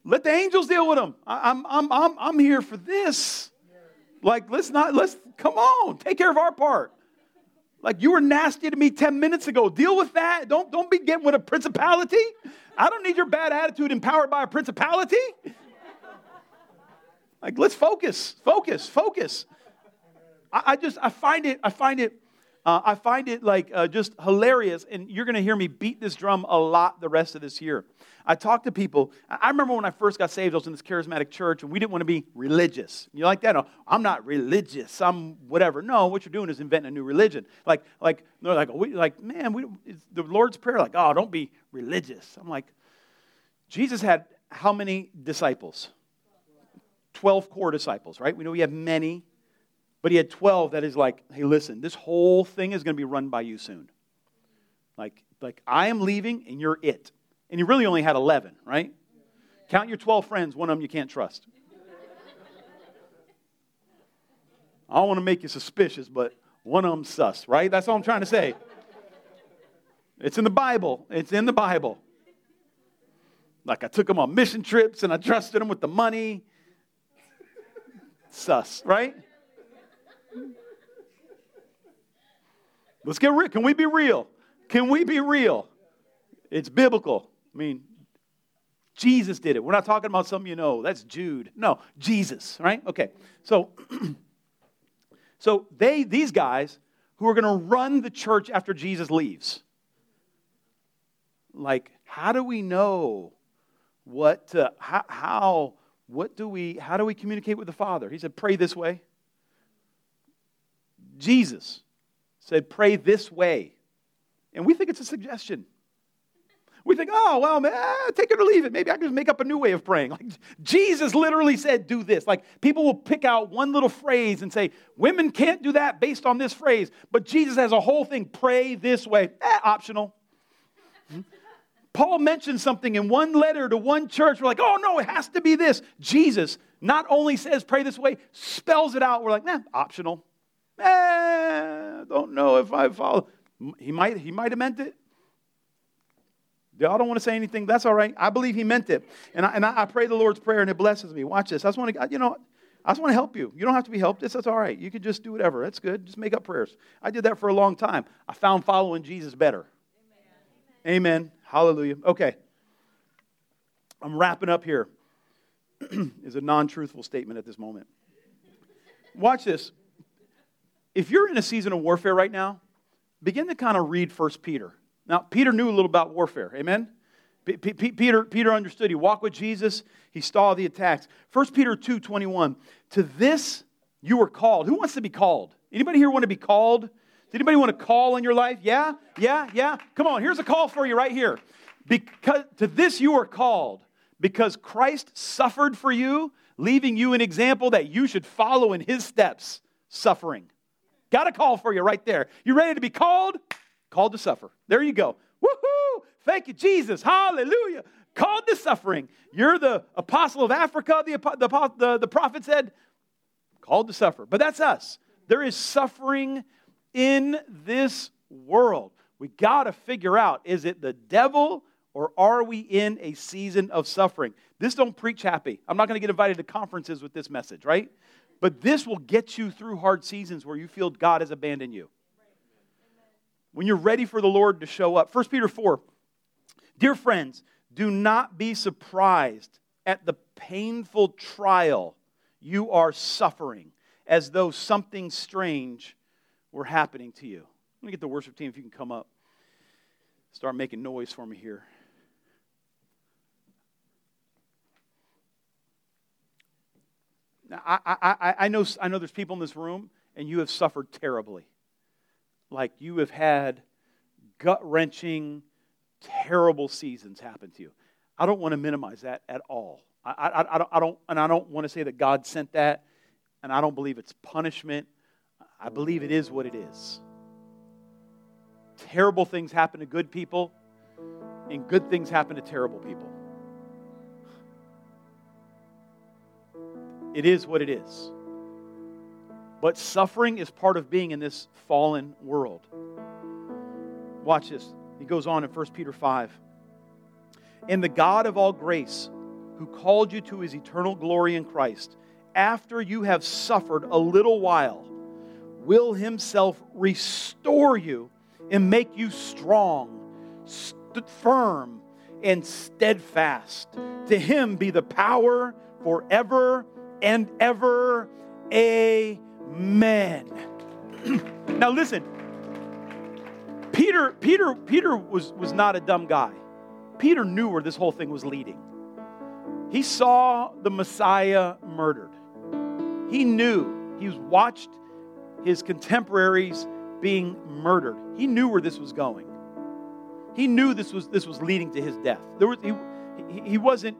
let the angels deal with them. I, I'm, I'm, I'm, I'm here for this. Like, let's not, let's, come on, take care of our part. Like you were nasty to me 10 minutes ago. Deal with that. Don't, don't be getting with a principality. I don't need your bad attitude empowered by a principality. Like, let's focus, focus, focus. I, I just, I find it, I find it, uh, I find it like uh, just hilarious. And you're going to hear me beat this drum a lot the rest of this year. I talk to people. I remember when I first got saved, I was in this charismatic church, and we didn't want to be religious. You like that? No, I'm not religious. I'm whatever. No, what you're doing is inventing a new religion. Like, like, they're like, we, like, man, we, the Lord's prayer. Like, oh, don't be religious. I'm like, Jesus had how many disciples? Twelve core disciples, right? We know he had many, but he had twelve. That is like, hey, listen, this whole thing is going to be run by you soon. Like, like I am leaving, and you're it. And he really only had 11, right? Count your 12 friends, one of them you can't trust. I don't want to make you suspicious, but one of them sus, right? That's all I'm trying to say. It's in the Bible. It's in the Bible. Like I took them on mission trips and I trusted them with the money. Sus, right? Let's get real. Can we be real? Can we be real? It's biblical. I mean, Jesus did it. We're not talking about some you know. That's Jude. No, Jesus, right? Okay. So so they these guys who are going to run the church after Jesus leaves. Like, how do we know what uh, how, how what do we how do we communicate with the Father? He said, "Pray this way." Jesus said, "Pray this way." And we think it's a suggestion. We think, oh, well, take it or leave it. Maybe I can just make up a new way of praying. Like Jesus literally said, do this. Like people will pick out one little phrase and say, women can't do that based on this phrase. But Jesus has a whole thing, pray this way. Eh, optional. Hmm? Paul mentioned something in one letter to one church. We're like, oh, no, it has to be this. Jesus not only says pray this way, spells it out. We're like, nah, optional. Eh, don't know if I follow. He might, he might have meant it. Y'all don't want to say anything. That's all right. I believe he meant it. And I, and I, pray the Lord's Prayer and it blesses me. Watch this. I just want to, you know, I just want to help you. You don't have to be helped. That's, that's all right. You can just do whatever. That's good. Just make up prayers. I did that for a long time. I found following Jesus better. Amen. Amen. Hallelujah. Okay. I'm wrapping up here. is a non truthful statement at this moment. Watch this. If you're in a season of warfare right now, begin to kind of read First Peter. Now, Peter knew a little about warfare. Amen? P- P- Peter, Peter understood. He walked with Jesus. He saw the attacks. 1 Peter 2, 21. To this you were called. Who wants to be called? Anybody here want to be called? Does anybody want to call in your life? Yeah? Yeah? Yeah? Come on, here's a call for you right here. Because to this you are called, because Christ suffered for you, leaving you an example that you should follow in his steps, suffering. Got a call for you right there. You ready to be called? Called to suffer. There you go. Woohoo! Thank you, Jesus. Hallelujah. Called to suffering. You're the apostle of Africa, the, the, the, the prophet said, called to suffer. But that's us. There is suffering in this world. We got to figure out is it the devil or are we in a season of suffering? This don't preach happy. I'm not going to get invited to conferences with this message, right? But this will get you through hard seasons where you feel God has abandoned you. When you're ready for the Lord to show up. 1 Peter 4. Dear friends, do not be surprised at the painful trial you are suffering as though something strange were happening to you. Let me get the worship team if you can come up. Start making noise for me here. I, I, I, know, I know there's people in this room, and you have suffered terribly. Like you have had gut wrenching, terrible seasons happen to you. I don't want to minimize that at all. I, I, I, don't, I don't, and I don't want to say that God sent that, and I don't believe it's punishment. I believe it is what it is. Terrible things happen to good people, and good things happen to terrible people. It is what it is. But suffering is part of being in this fallen world. Watch this. He goes on in 1 Peter 5. And the God of all grace, who called you to his eternal glory in Christ, after you have suffered a little while, will himself restore you and make you strong, st- firm, and steadfast. To him be the power forever and ever. Amen. now listen. Peter, Peter, Peter was, was not a dumb guy. Peter knew where this whole thing was leading. He saw the Messiah murdered. He knew. He watched his contemporaries being murdered. He knew where this was going. He knew this was, this was leading to his death. There was, he, he, wasn't,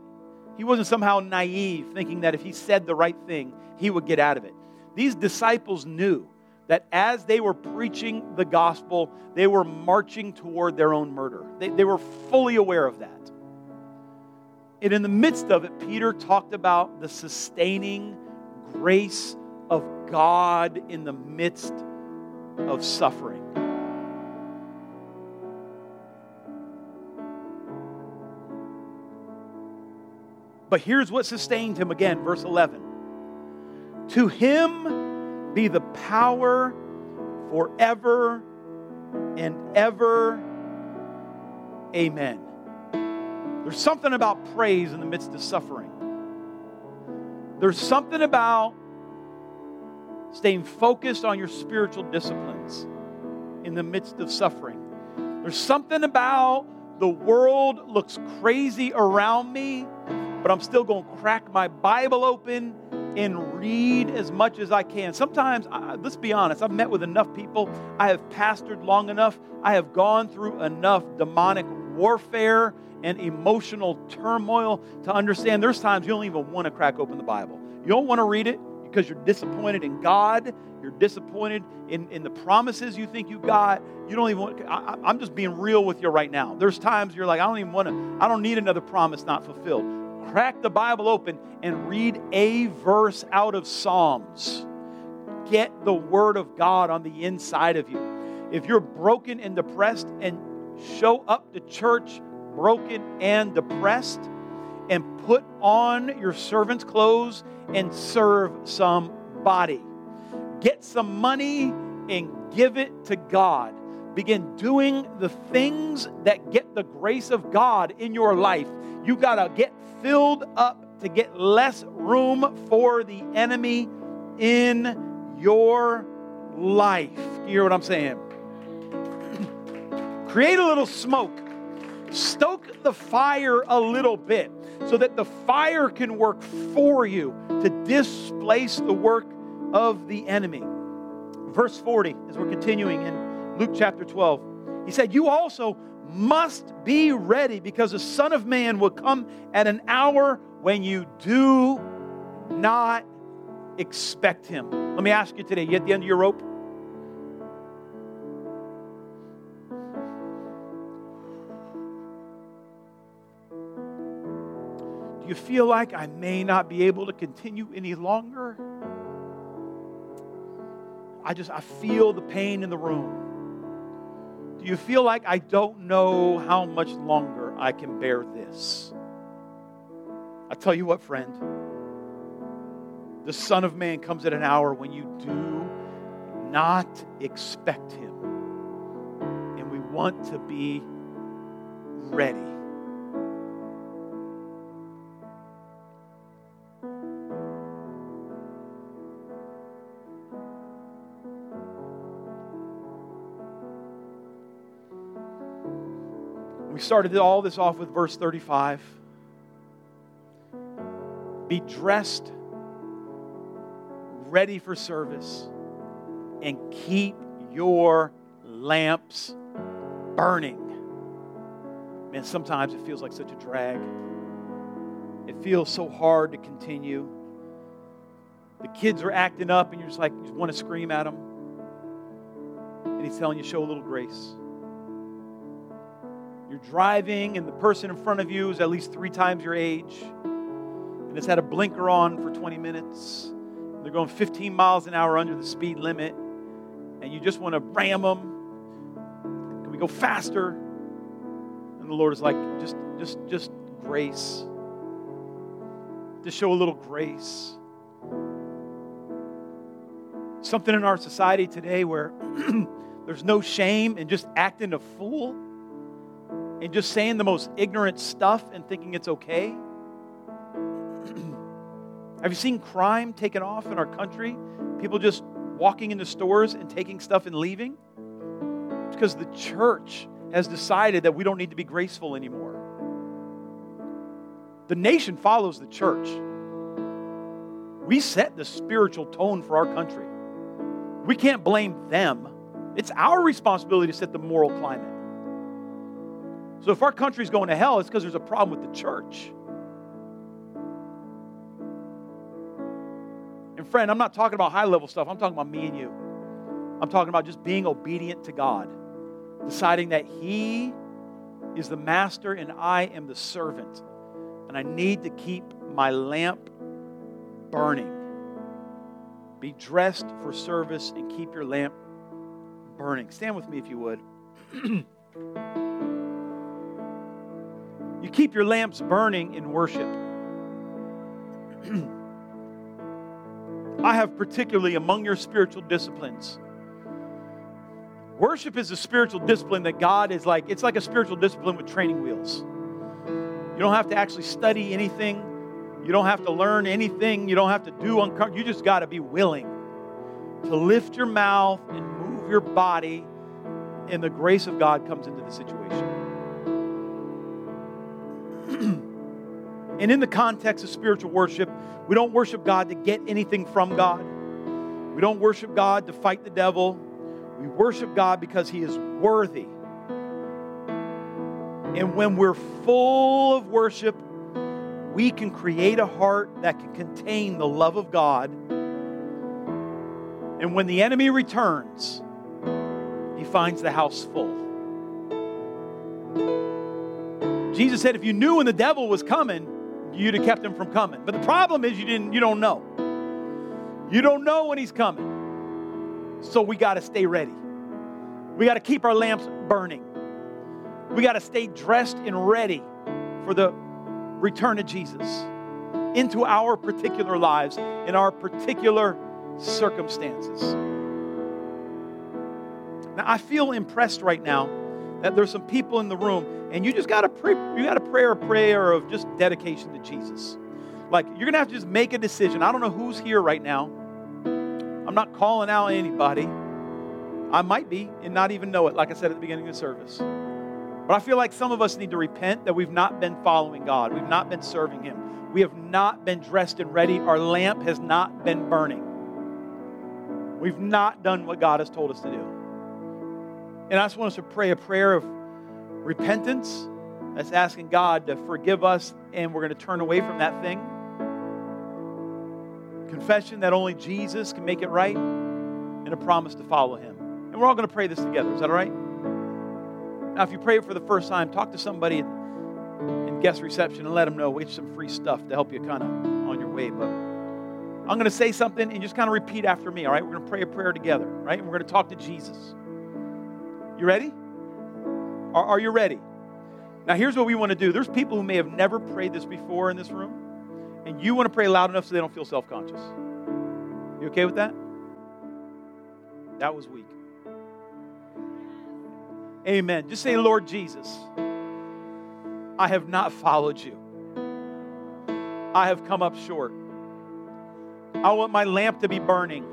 he wasn't somehow naive, thinking that if he said the right thing, he would get out of it. These disciples knew that as they were preaching the gospel, they were marching toward their own murder. They, they were fully aware of that. And in the midst of it, Peter talked about the sustaining grace of God in the midst of suffering. But here's what sustained him again, verse 11. To him be the power forever and ever. Amen. There's something about praise in the midst of suffering. There's something about staying focused on your spiritual disciplines in the midst of suffering. There's something about the world looks crazy around me, but I'm still going to crack my Bible open and read as much as I can. Sometimes, let's be honest, I've met with enough people, I have pastored long enough, I have gone through enough demonic warfare and emotional turmoil to understand there's times you don't even want to crack open the Bible. You don't want to read it because you're disappointed in God. You're disappointed in, in the promises you think you got. You don't even want, I, I'm just being real with you right now. There's times you're like, I don't even want to, I don't need another promise not fulfilled. Crack the Bible open and read a verse out of Psalms. Get the Word of God on the inside of you. If you're broken and depressed and show up to church broken and depressed, and put on your servant's clothes and serve somebody. Get some money and give it to God. Begin doing the things that get the grace of God in your life. You got to get filled up to get less room for the enemy in your life. You hear what I'm saying? Create a little smoke. Stoke the fire a little bit so that the fire can work for you to displace the work of the enemy. Verse 40, as we're continuing in Luke chapter 12. He said, You also must be ready because the Son of Man will come at an hour when you do not expect him. Let me ask you today, you at the end of your rope? Do you feel like I may not be able to continue any longer? I just I feel the pain in the room. Do you feel like I don't know how much longer I can bear this? I tell you what, friend. The Son of Man comes at an hour when you do not expect him. And we want to be ready. Started all this off with verse 35. Be dressed, ready for service, and keep your lamps burning. Man, sometimes it feels like such a drag. It feels so hard to continue. The kids are acting up, and you're just like, you want to scream at them. And he's telling you, show a little grace. Driving, and the person in front of you is at least three times your age, and it's had a blinker on for 20 minutes. They're going 15 miles an hour under the speed limit, and you just want to ram them. Can we go faster? And the Lord is like, just, just, just grace. To show a little grace. Something in our society today where there's no shame in just acting a fool and just saying the most ignorant stuff and thinking it's okay? Have you seen crime taken off in our country? People just walking into stores and taking stuff and leaving? It's because the church has decided that we don't need to be graceful anymore. The nation follows the church. We set the spiritual tone for our country. We can't blame them. It's our responsibility to set the moral climate. So if our country's going to hell, it's because there's a problem with the church. And friend, I'm not talking about high level stuff. I'm talking about me and you. I'm talking about just being obedient to God, deciding that He is the master and I am the servant. And I need to keep my lamp burning. Be dressed for service and keep your lamp burning. Stand with me if you would. you keep your lamps burning in worship. I have particularly among your spiritual disciplines. Worship is a spiritual discipline that God is like, it's like a spiritual discipline with training wheels. You don't have to actually study anything. You don't have to learn anything. You don't have to do uncomfortable. You just got to be willing to lift your mouth and move your body, and the grace of God comes into the situation. and in the context of spiritual worship, we don't worship God to get anything from God. We don't worship God to fight the devil. We worship God because He is worthy. And when we're full of worship, we can create a heart that can contain the love of God. And when the enemy returns, he finds the house full. Jesus said, if you knew when the devil was coming, you'd have kept him from coming. But the problem is you didn't you don't know. You don't know when he's coming. So we got to stay ready. We got to keep our lamps burning. We got to stay dressed and ready for the return of Jesus into our particular lives, in our particular circumstances. Now, I feel impressed right now that there's some people in the room, and you just got to pray. You got to pray a prayer of just dedication to Jesus. Like you're gonna have to just make a decision. I don't know who's here right now. I'm not calling out anybody. I might be and not even know it, like I said at the beginning of the service. But I feel like some of us need to repent that we've not been following God. We've not been serving Him. We have not been dressed and ready. Our lamp has not been burning. We've not done what God has told us to do. And I just want us to pray a prayer of repentance. That's asking God to forgive us, and we're going to turn away from that thing. Confession that only Jesus can make it right, and a promise to follow Him. And we're all going to pray this together. Is that all right? Now, if you pray it for the first time, talk to somebody in guest reception and let them know. We have some free stuff to help you kind of on your way. But I'm going to say something and just kind of repeat after me, all right? We're going to pray a prayer together, right? And we're going to talk to Jesus. You ready? Are, are you ready? Now, here's what we want to do. There's people who may have never prayed this before in this room, and you want to pray loud enough so they don't feel self conscious. You okay with that? That was weak. Amen. Just say, Lord Jesus, I have not followed you. I have come up short. I want my lamp to be burning.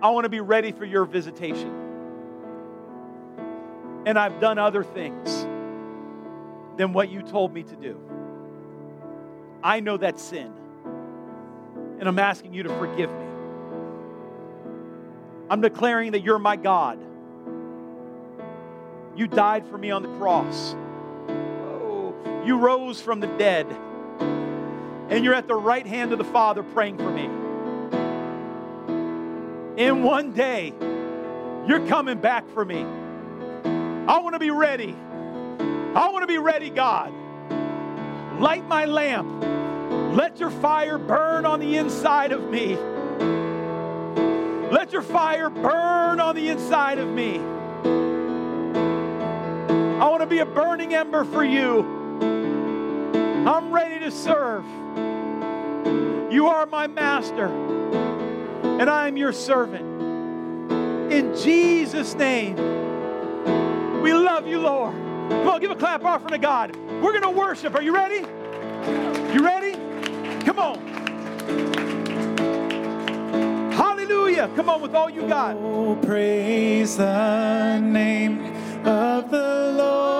I want to be ready for your visitation. And I've done other things than what you told me to do. I know that's sin. And I'm asking you to forgive me. I'm declaring that you're my God. You died for me on the cross. Oh, you rose from the dead. And you're at the right hand of the Father praying for me. In one day, you're coming back for me. I want to be ready. I want to be ready, God. Light my lamp. Let your fire burn on the inside of me. Let your fire burn on the inside of me. I want to be a burning ember for you. I'm ready to serve. You are my master, and I am your servant. In Jesus' name, we love you, Lord. Come on, give a clap offering to God. We're going to worship. Are you ready? You ready? Come on. Hallelujah. Come on with all you got. Oh, praise the name of the Lord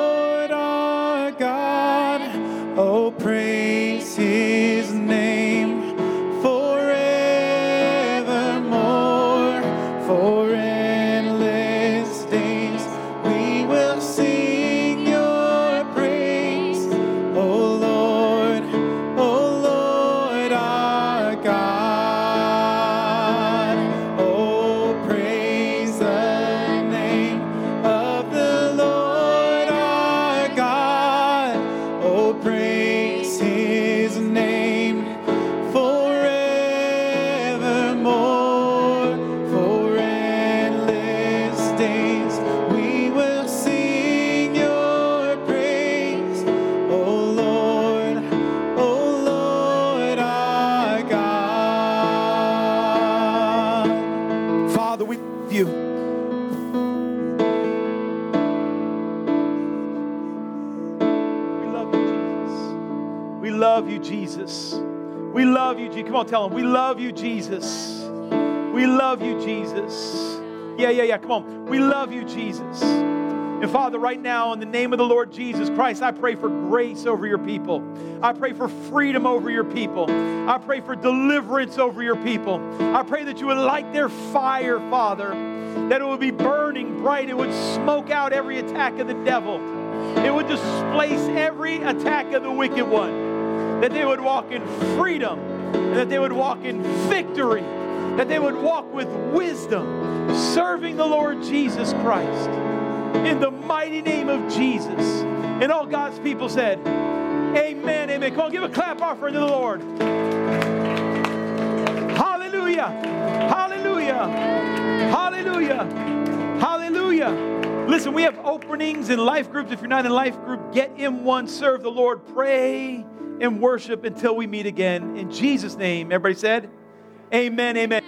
on, tell him. We love you, Jesus. We love you, Jesus. Yeah, yeah, yeah. Come on. We love you, Jesus. And Father, right now, in the name of the Lord Jesus Christ, I pray for grace over your people. I pray for freedom over your people. I pray for deliverance over your people. I pray that you would light their fire, Father, that it would be burning bright. It would smoke out every attack of the devil. It would displace every attack of the wicked one. That they would walk in freedom, and that they would walk in victory, that they would walk with wisdom, serving the Lord Jesus Christ in the mighty name of Jesus. And all God's people said, Amen, amen. Come on, give a clap offering to the Lord. Hallelujah, hallelujah, hallelujah, hallelujah. Listen, we have openings in life groups. If you're not in life group, get in one, serve the Lord, pray and worship until we meet again. In Jesus' name, everybody said, Amen, amen.